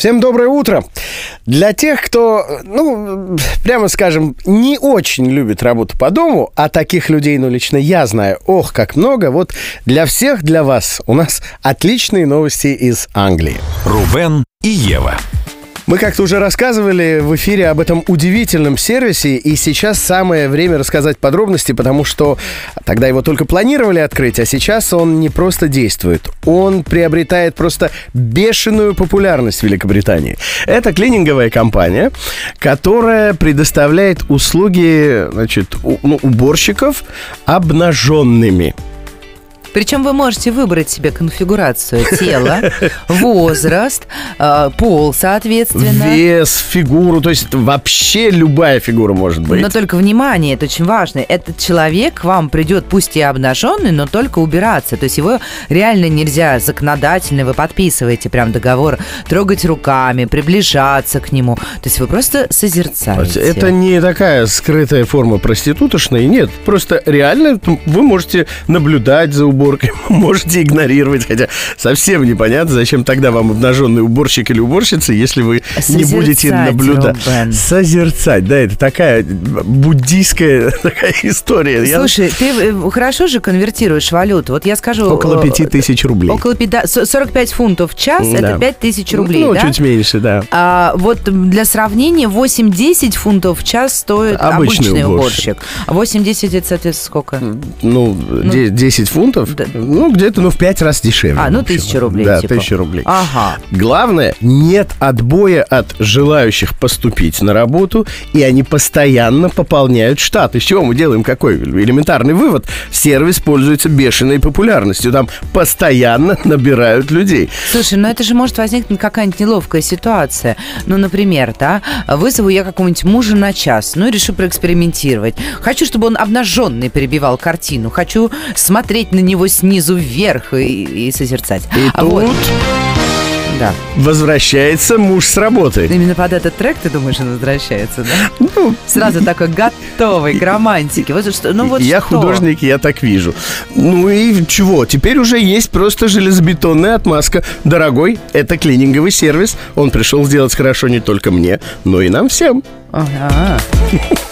Всем доброе утро. Для тех, кто, ну, прямо скажем, не очень любит работу по дому, а таких людей, ну, лично я знаю, ох, как много, вот для всех, для вас у нас отличные новости из Англии. Рубен и Ева. Мы как-то уже рассказывали в эфире об этом удивительном сервисе, и сейчас самое время рассказать подробности, потому что тогда его только планировали открыть, а сейчас он не просто действует, он приобретает просто бешеную популярность в Великобритании. Это клининговая компания, которая предоставляет услуги значит, ну, уборщиков обнаженными. Причем вы можете выбрать себе конфигурацию тела, возраст, э, пол, соответственно. Вес, фигуру, то есть вообще любая фигура может быть. Но только внимание, это очень важно. Этот человек к вам придет, пусть и обнаженный, но только убираться. То есть его реально нельзя законодательно, вы подписываете прям договор, трогать руками, приближаться к нему. То есть вы просто созерцаете. Это не такая скрытая форма проститутошной, нет. Просто реально вы можете наблюдать за уборкой уборкой можете игнорировать, хотя совсем непонятно, зачем тогда вам обнаженный уборщик или уборщица, если вы не будете наблюдать. Созерцать, да, это такая буддийская такая история. Слушай, я... ты э, хорошо же конвертируешь валюту. Вот я скажу... Около 5 э, тысяч рублей. Около 5, 45 фунтов в час, да. это 5 тысяч рублей, Ну, да? чуть меньше, да. А, вот для сравнения, 8-10 фунтов в час стоит обычный, обычный уборщик. уборщик. 8-10 это, соответственно, сколько? Ну, ну 10 фунтов да. Ну, где-то, ну, в пять раз дешевле. А, ну, тысяча рублей. Да, типа. тысяча рублей. Ага. Главное, нет отбоя от желающих поступить на работу, и они постоянно пополняют штат. Из чего мы делаем какой элементарный вывод? Сервис пользуется бешеной популярностью. Там постоянно набирают людей. Слушай, ну это же может возникнуть какая-нибудь неловкая ситуация. Ну, например, да, вызову я какого-нибудь мужа на час, ну и решу проэкспериментировать. Хочу, чтобы он обнаженный перебивал картину. Хочу смотреть на него него снизу вверх и, и созерцать. И а тут... Вот. Да. Возвращается муж с работы. Именно под этот трек, ты думаешь, он возвращается, да? Ну, Сразу такой готовый к романтике. Вот что, ну вот я что? художник, я так вижу. Ну и чего? Теперь уже есть просто железобетонная отмазка. Дорогой, это клининговый сервис. Он пришел сделать хорошо не только мне, но и нам всем. Ага.